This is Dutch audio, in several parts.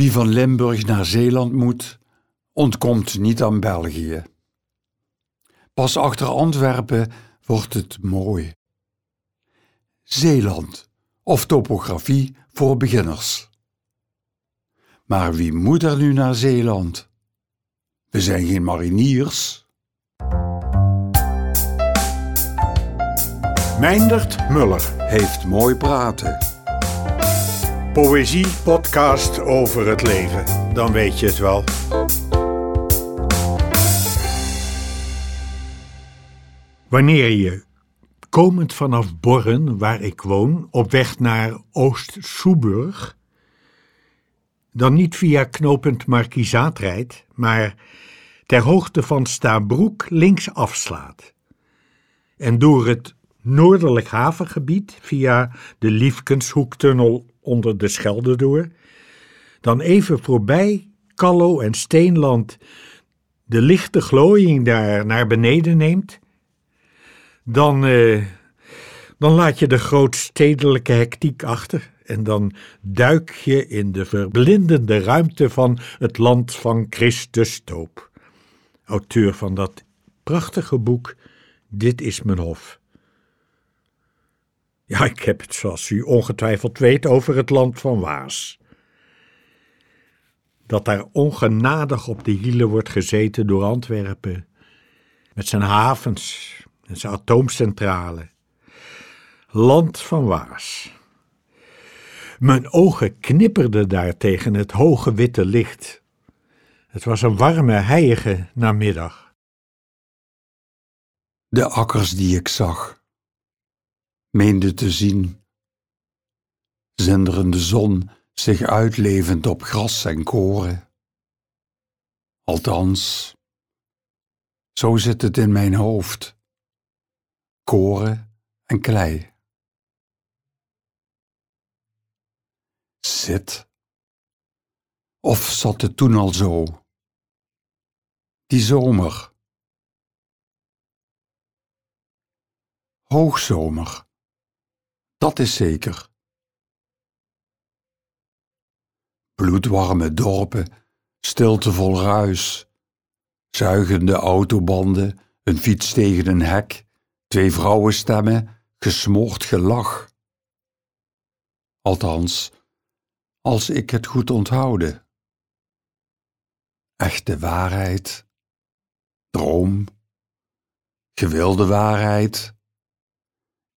Wie van Limburg naar Zeeland moet, ontkomt niet aan België. Pas achter Antwerpen wordt het mooi. Zeeland of topografie voor beginners. Maar wie moet er nu naar Zeeland? We zijn geen mariniers. Meindert Muller. Heeft mooi praten. Poëzie podcast over het leven. Dan weet je het wel. Wanneer je, komend vanaf Borren, waar ik woon, op weg naar Oost-Soeburg, dan niet via knooppunt Markizaat rijdt, maar ter hoogte van Stabroek links afslaat en door het noordelijk havengebied via de Liefkenshoektunnel onder de Schelde door, dan even voorbij Kallo en Steenland de lichte glooiing daar naar beneden neemt, dan, eh, dan laat je de grootstedelijke hectiek achter en dan duik je in de verblindende ruimte van het land van Christus Toop, auteur van dat prachtige boek Dit is mijn hof. Ja, ik heb het, zoals u ongetwijfeld weet, over het land van Waas. Dat daar ongenadig op de hielen wordt gezeten door Antwerpen, met zijn havens en zijn atoomcentrale. Land van Waas. Mijn ogen knipperden daar tegen het hoge witte licht. Het was een warme, heilige namiddag. De akkers die ik zag meende te zien. Zinderende zon zich uitlevend op gras en koren. Althans, zo zit het in mijn hoofd. Koren en klei. Zit. Of zat het toen al zo? Die zomer. Hoogzomer. Dat is zeker. Bloedwarme dorpen, stiltevol ruis, zuigende autobanden, een fiets tegen een hek, twee vrouwenstemmen, gesmoord gelach. Althans, als ik het goed onthouden. Echte waarheid, droom, gewilde waarheid,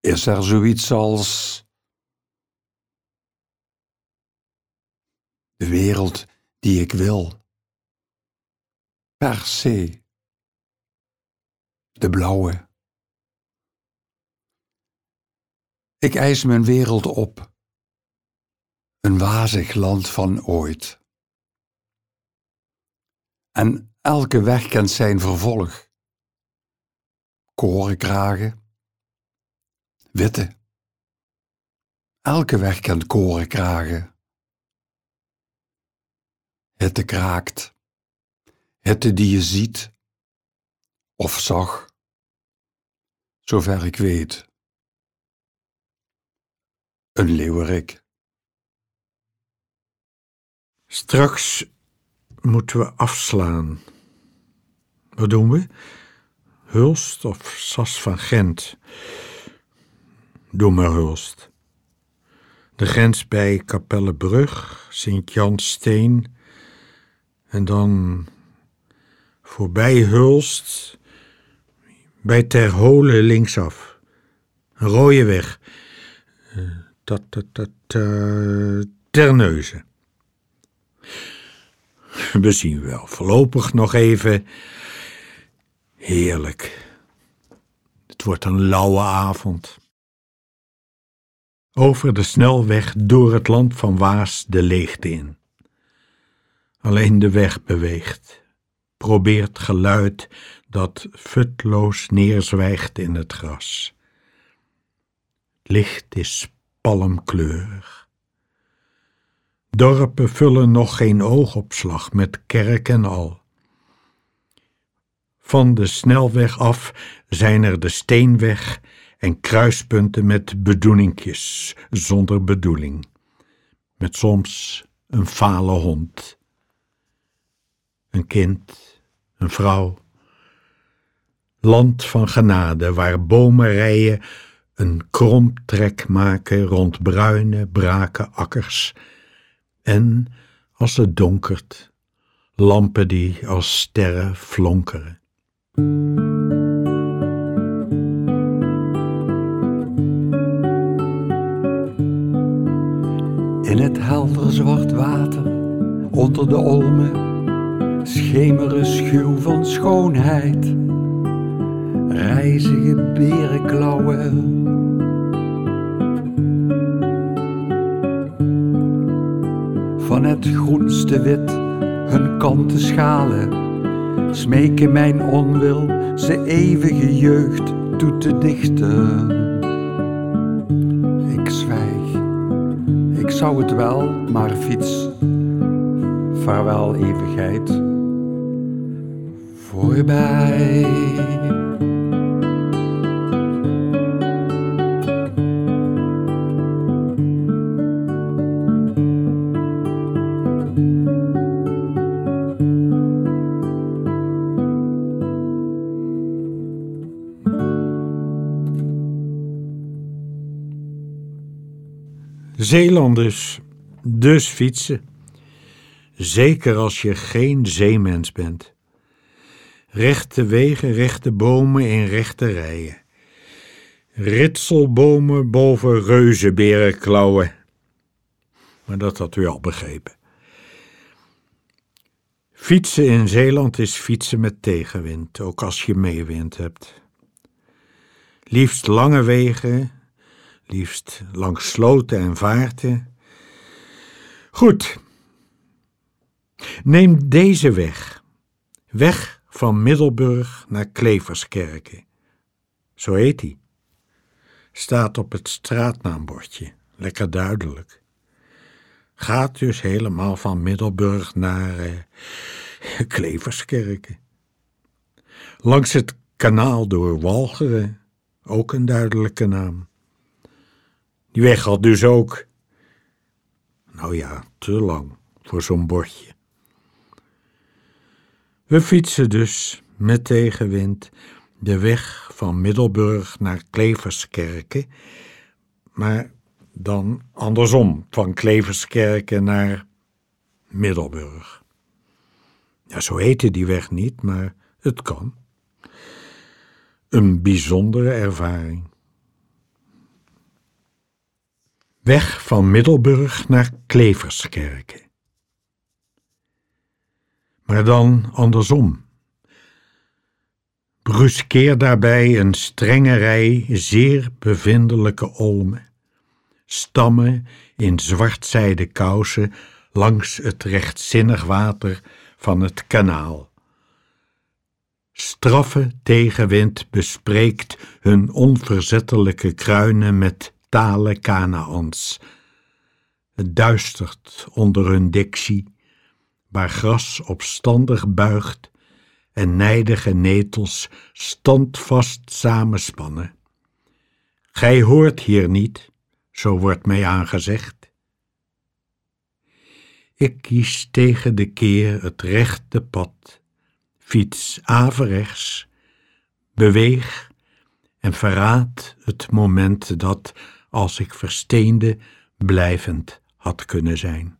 is er zoiets als de wereld die ik wil? Per se. De blauwe. Ik eis mijn wereld op. Een wazig land van ooit. En elke weg kent zijn vervolg. Korenkragen, witte. Elke weg kent korenkragen. Hitte kraakt, hitte die je ziet of zag, zover ik weet. Een leeuwerik. Straks moeten we afslaan. Wat doen we? Hulst of Sas van Gent? Doemerhulst. De grens bij Kapellebrug, Sint-Jansteen en dan voorbij Hulst, bij Terholen linksaf. Een rode weg. Dat, dat, dat, uh. We zien wel. Voorlopig nog even. Heerlijk. Het wordt een lauwe avond. Over de snelweg door het land van Waas de leegte in. Alleen de weg beweegt, probeert geluid dat futloos neerzwijgt in het gras. Het licht is palmkleurig. Dorpen vullen nog geen oogopslag met kerk en al. Van de snelweg af zijn er de steenweg en kruispunten met bedoelingjes zonder bedoeling, met soms een fale hond. Een kind, een vrouw. Land van genade, waar bomenrijen een kromtrek maken rond bruine, brake akkers. En, als het donkert, lampen die als sterren flonkeren. In het helder zwart water, onder de olmen, schemeren schuw van schoonheid. Rijzige berenklauwen. Van het groenste wit hun kanten schalen, smeken mijn onwil ze eeuwige jeugd toe te dichten. Zou het wel, maar fiets. Vaarwel eeuwigheid. Voorbij. Zeelanders, dus fietsen. Zeker als je geen zeemens bent. Rechte wegen, rechte bomen in rechte rijen. Ritselbomen boven reuzenberenklauwen. Maar dat had u al begrepen. Fietsen in Zeeland is fietsen met tegenwind, ook als je meewind hebt. Liefst lange wegen, liefst langs sloten en vaarten. Goed. Neem deze weg. Weg van Middelburg naar Kleverskerken. Zo heet hij. Staat op het straatnaambordje, lekker duidelijk. Gaat dus helemaal van Middelburg naar eh, Kleverskerken. Langs het kanaal door Walcheren, ook een duidelijke naam. Die weg had dus ook, nou ja, te lang voor zo'n bordje. We fietsen dus met tegenwind de weg van Middelburg naar Kleverskerken, maar dan andersom, van Kleverskerken naar Middelburg. Ja, zo heette die weg niet, maar het kan. Een bijzondere ervaring. Weg van Middelburg naar Kleverskerken. Maar dan andersom. Bruskeer daarbij een strenge rij zeer bevindelijke olmen. Stammen in zwartzijde kousen langs het rechtzinnig water van het kanaal. Straffe tegenwind bespreekt hun onverzettelijke kruinen met talen Kanaans. Het duistert onder hun dictie, waar gras opstandig buigt en nijdige netels standvast samenspannen. Gij hoort hier niet, zo wordt mij aangezegd. Ik kies tegen de keer het rechte pad, fiets averechts, beweeg en verraad het moment dat als ik versteende, blijvend had kunnen zijn.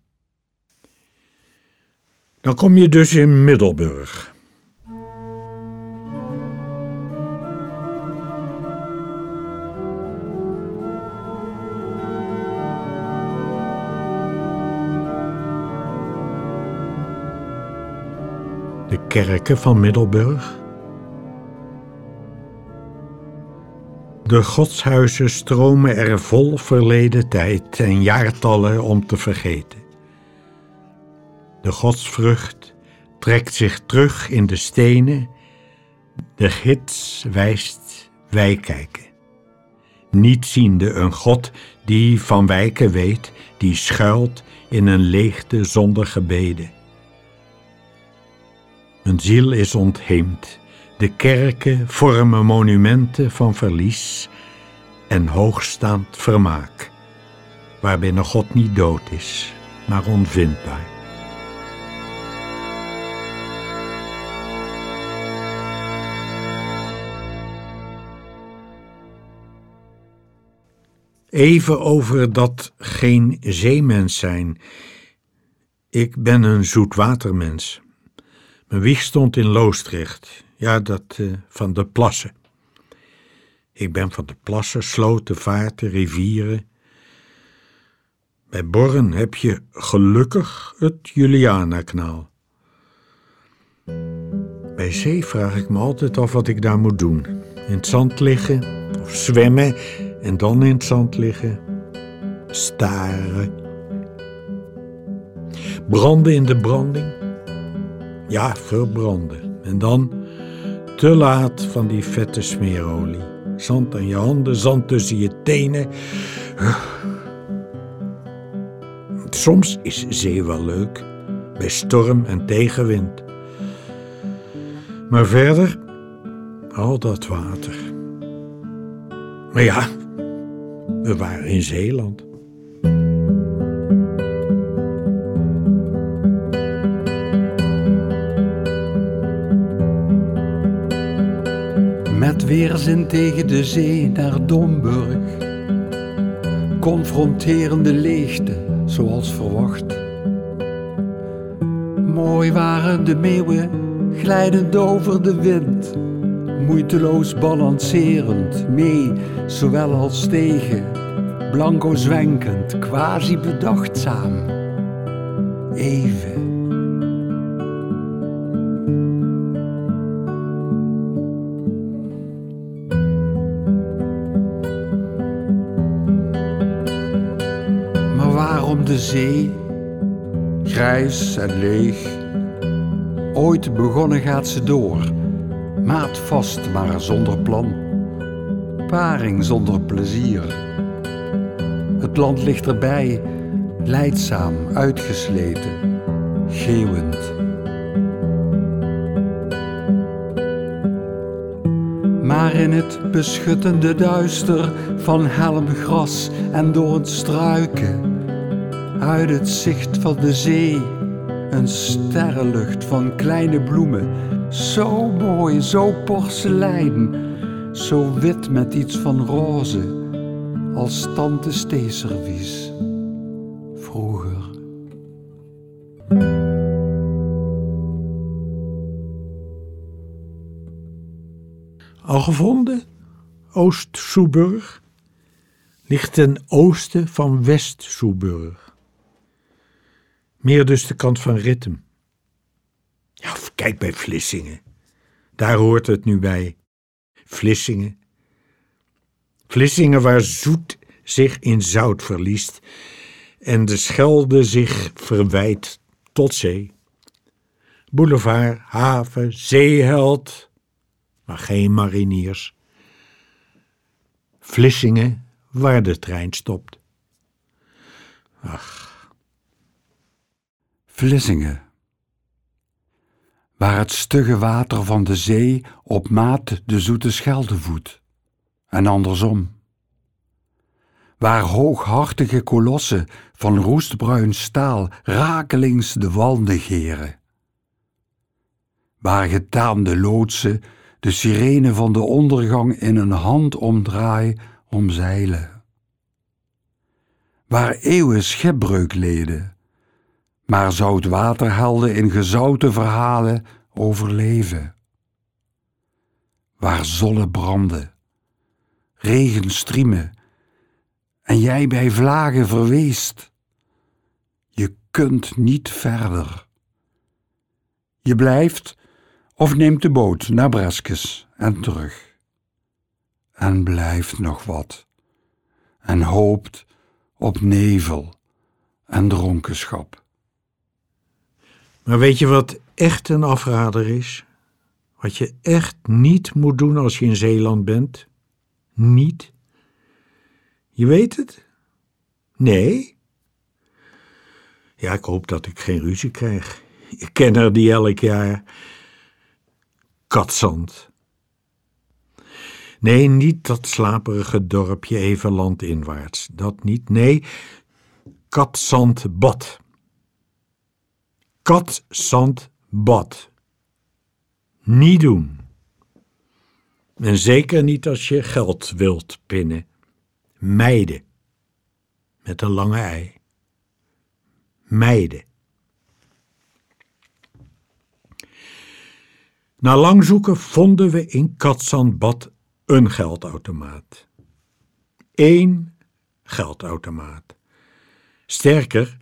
Dan kom je dus in Middelburg. De kerken van Middelburg De godshuizen stromen er vol verleden tijd en jaartallen om te vergeten. De godsvrucht trekt zich terug in de stenen, de gids wijst wij kijken. Niet ziende een God die van wijken weet, die schuilt in een leegte zonder gebeden. Mijn ziel is ontheemd de kerken vormen monumenten van verlies en hoogstaand vermaak, waarbinnen God niet dood is, maar onvindbaar. Even over dat geen zeemens zijn. Ik ben een zoetwatermens. Mijn wieg stond in Loostrecht, ja, dat uh, van de plassen. Ik ben van de plassen, sloten, vaarten, rivieren. Bij Borren heb je gelukkig het Julianakanaal. Bij zee vraag ik me altijd af wat ik daar moet doen. In het zand liggen of zwemmen en dan in het zand liggen. Staren. Branden in de branding. Ja, verbranden. En dan te laat van die vette smeerolie. Zand aan je handen, zand tussen je tenen. Soms is zee wel leuk, bij storm en tegenwind. Maar verder, al dat water. Maar ja, we waren in Zeeland. Met weerzin tegen de zee naar Domburg. Confronterende leegte, zoals verwacht. Mooi waren de meeuwen, glijdend over de wind. Moeiteloos balancerend, mee, zowel als tegen. Blanco zwenkend, quasi bedachtzaam. Even. Waarom de zee, grijs en leeg. Ooit begonnen gaat ze door, maatvast maar zonder plan, paring zonder plezier. Het land ligt erbij, leidzaam, uitgesleten, geeuwend. Maar in het beschuttende duister van helmgras en door het struiken uit het zicht van de zee. Een sterrenlucht van kleine bloemen, zo mooi, zo porselein, zo wit met iets van roze, als tante Steeservies vroeger. Al gevonden? Oost-Soeburg ligt ten oosten van West-Soeburg. Meer dus de kant van Rittem. Ja, kijk bij Vlissingen. Daar hoort het nu bij. Vlissingen. Vlissingen waar zoet zich in zout verliest en de Schelde zich verwijt tot zee. Boulevard, haven, zeeheld, maar geen mariniers. Vlissingen waar de trein stopt. Ach. Vlissingen. Waar het stugge water van de zee op maat de zoete Schelde voedt, en andersom. Waar hooghartige kolossen van roestbruin staal rakelings de wal negeren. Waar getaande loodsen de sirene van de ondergang in een handomdraai omzeilen. Waar eeuwen schipbreuk leden maar zoutwaterhelden in gezouten verhalen overleven. Waar zonnen branden, regen striemen en jij bij vlagen verweest. Je kunt niet verder. Je blijft of neemt de boot naar Breskes en terug. En blijft nog wat en hoopt op nevel en dronkenschap. Maar weet je wat echt een afrader is? Wat je echt niet moet doen als je in Zeeland bent? Niet? Je weet het? Nee? Ja, ik hoop dat ik geen ruzie krijg. Ik ken er die elk jaar. Katzand. Nee, niet dat slaperige dorpje even landinwaarts. Dat niet. Nee, Katzandbad kat, zand, bad. Niet doen. En zeker niet als je geld wilt pinnen. Meiden. Met een lange ei. Meiden. Na lang zoeken vonden we in Katzandbad een geldautomaat. Eén geldautomaat. Sterker,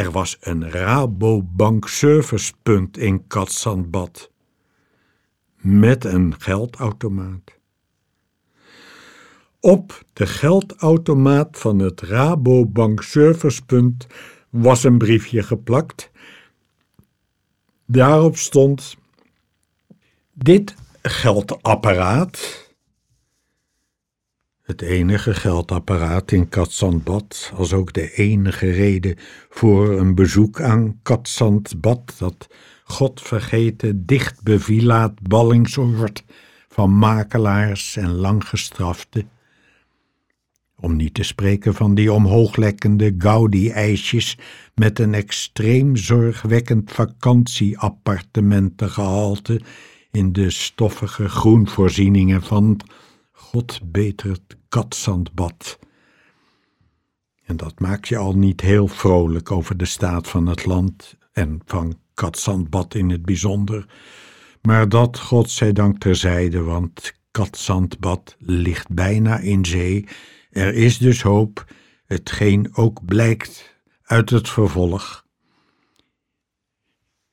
er was een Rabobank servicepunt in Katzandbad. Met een geldautomaat. Op de geldautomaat van het Rabobank servicepunt was een briefje geplakt. Daarop stond: Dit geldapparaat het enige geldapparaat in Katzandbad, als ook de enige reden voor een bezoek aan Katzandbad, dat godvergeten, dicht bevilaat ballingsoord van makelaars en langgestraften. Om niet te spreken van die omhooglekkende Gaudi-ijsjes met een extreem zorgwekkend vakantieappartementengehalte in de stoffige groenvoorzieningen van God beter het katzandbad. En dat maakt je al niet heel vrolijk over de staat van het land en van katzandbad in het bijzonder. Maar dat, godzijdank terzijde, want katzandbad ligt bijna in zee. Er is dus hoop, hetgeen ook blijkt uit het vervolg.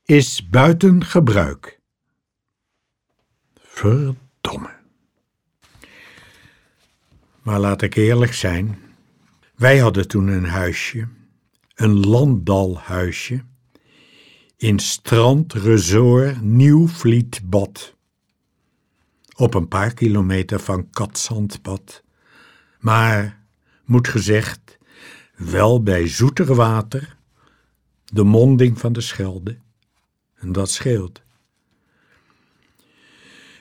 Is buiten gebruik. Verdomme. Maar laat ik eerlijk zijn, wij hadden toen een huisje, een landdalhuisje, in strandresort Nieuwvlietbad. Op een paar kilometer van Katzandbad. Maar, moet gezegd, wel bij zoeter water, de monding van de Schelde. En dat scheelt.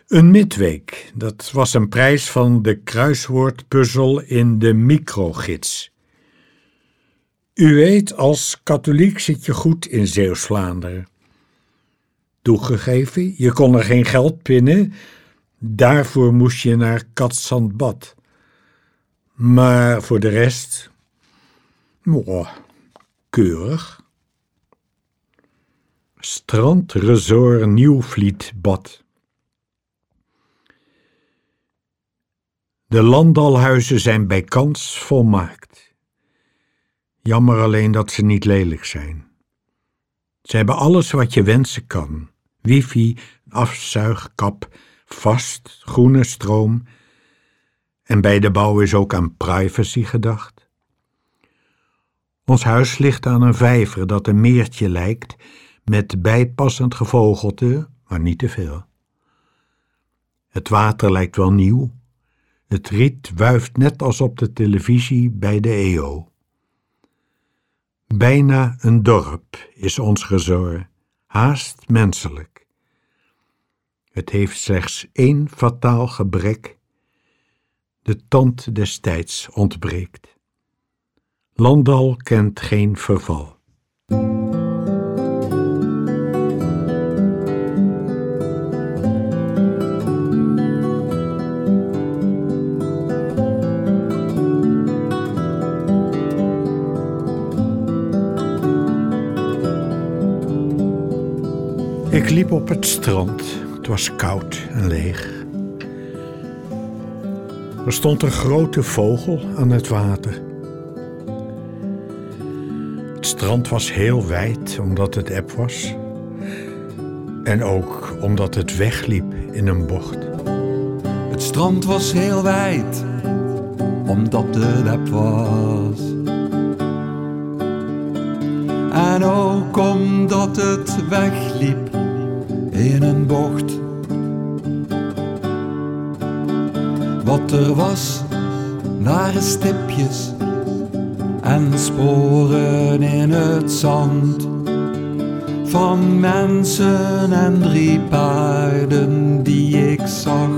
Een midweek, dat was een prijs van de kruiswoordpuzzel in de microgids. U weet, als katholiek zit je goed in Zeeuws-Vlaanderen. Toegegeven, je kon er geen geld pinnen, daarvoor moest je naar Katzandbad. Maar voor de rest, oh, keurig. Strandresort Nieuwvlietbad. De landalhuizen zijn bij kans volmaakt. Jammer alleen dat ze niet lelijk zijn. Ze hebben alles wat je wensen kan: wifi, afzuigkap, vast, groene stroom. En bij de bouw is ook aan privacy gedacht. Ons huis ligt aan een vijver dat een meertje lijkt, met bijpassend gevogelte, maar niet te veel. Het water lijkt wel nieuw, het riet wuift net als op de televisie bij de EO. Bijna een dorp is ons resort, haast menselijk. Het heeft slechts één fataal gebrek. De tand des tijds ontbreekt. Landal kent geen verval. Ik liep op het strand. Het was koud en leeg. Er stond een grote vogel aan het water. Het strand was heel wijd omdat het eb was. En ook omdat het wegliep in een bocht. Het strand was heel wijd omdat het eb was. En ook omdat het wegliep in een bocht. Wat er was, nare stipjes en sporen in het zand van mensen en drie paarden die ik zag.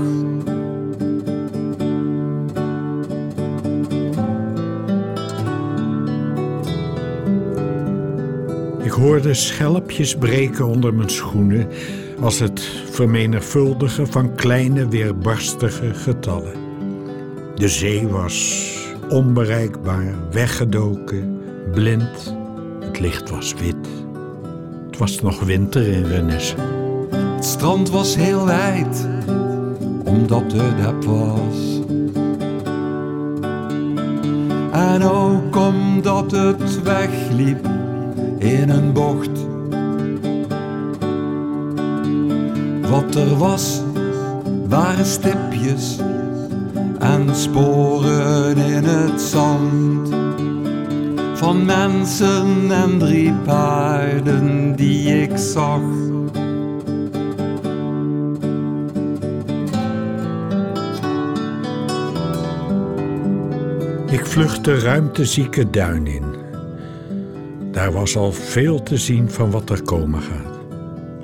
Ik hoorde schelpjes breken onder mijn schoenen als het vermenigvuldigen van kleine weerbarstige getallen. De zee was onbereikbaar, weggedoken, blind. Het licht was wit. Het was nog winter in Rennes. Het strand was heel wijd, omdat het heb was. En ook omdat het wegliep in een bocht. Wat er was, waren stipjes en sporen in het zand. Van mensen en drie paarden die ik zag. Ik vluchtte ruimtezieke duin in. Daar was al veel te zien van wat er komen gaat.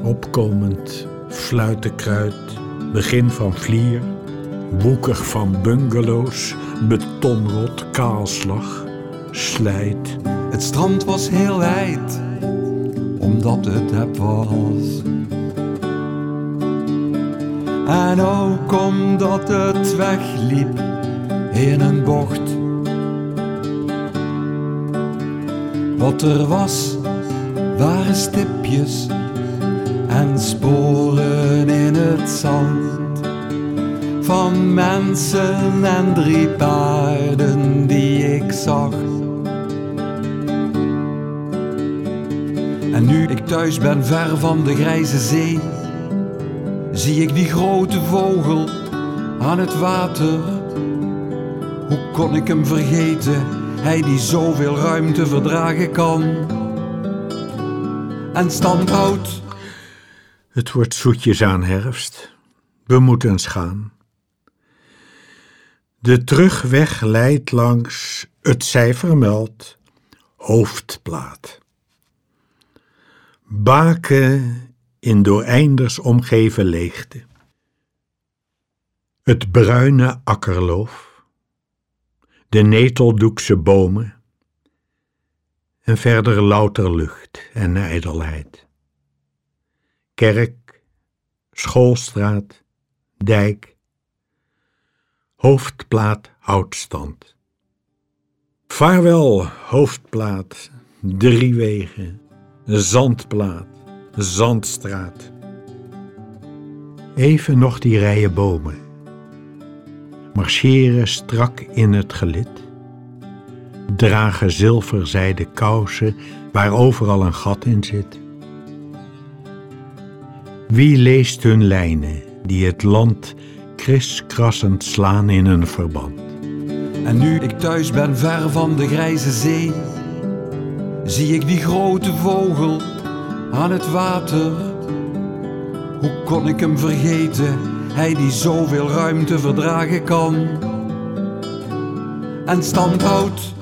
Opkomend fluitenkruid, begin van vlier, boekig van bungalows, betonrot, kaalslag, slijt. Het strand was heel wijd, omdat het heb was. En ook omdat het wegliep in een bocht. Wat er was, waren stipjes en sporen Van mensen en drie paarden die ik zag. En nu ik thuis ben, ver van de grijze zee, zie ik die grote vogel aan het water. Hoe kon ik hem vergeten, hij die zoveel ruimte verdragen kan? En stand houdt. Het wordt zoetjes aan herfst. We moeten eens gaan. De terugweg leidt langs het cijfermeld hoofdplaat. Baken in door einders omgeven leegte. Het bruine akkerloof, de neteldoekse bomen en verder louter lucht en ijdelheid. Kerk, schoolstraat, dijk, hoofdplaat houtstand. Vaarwel, hoofdplaat, drie wegen, zandplaat, zandstraat. Even nog die rijen bomen. Marcheren strak in het gelid. Dragen zilverzijden kousen waar overal een gat in zit. Wie leest hun lijnen die het land kriskrassend slaan in een verband? En nu ik thuis ben, ver van de grijze zee, zie ik die grote vogel aan het water. Hoe kon ik hem vergeten, hij die zoveel ruimte verdragen kan? En stand houdt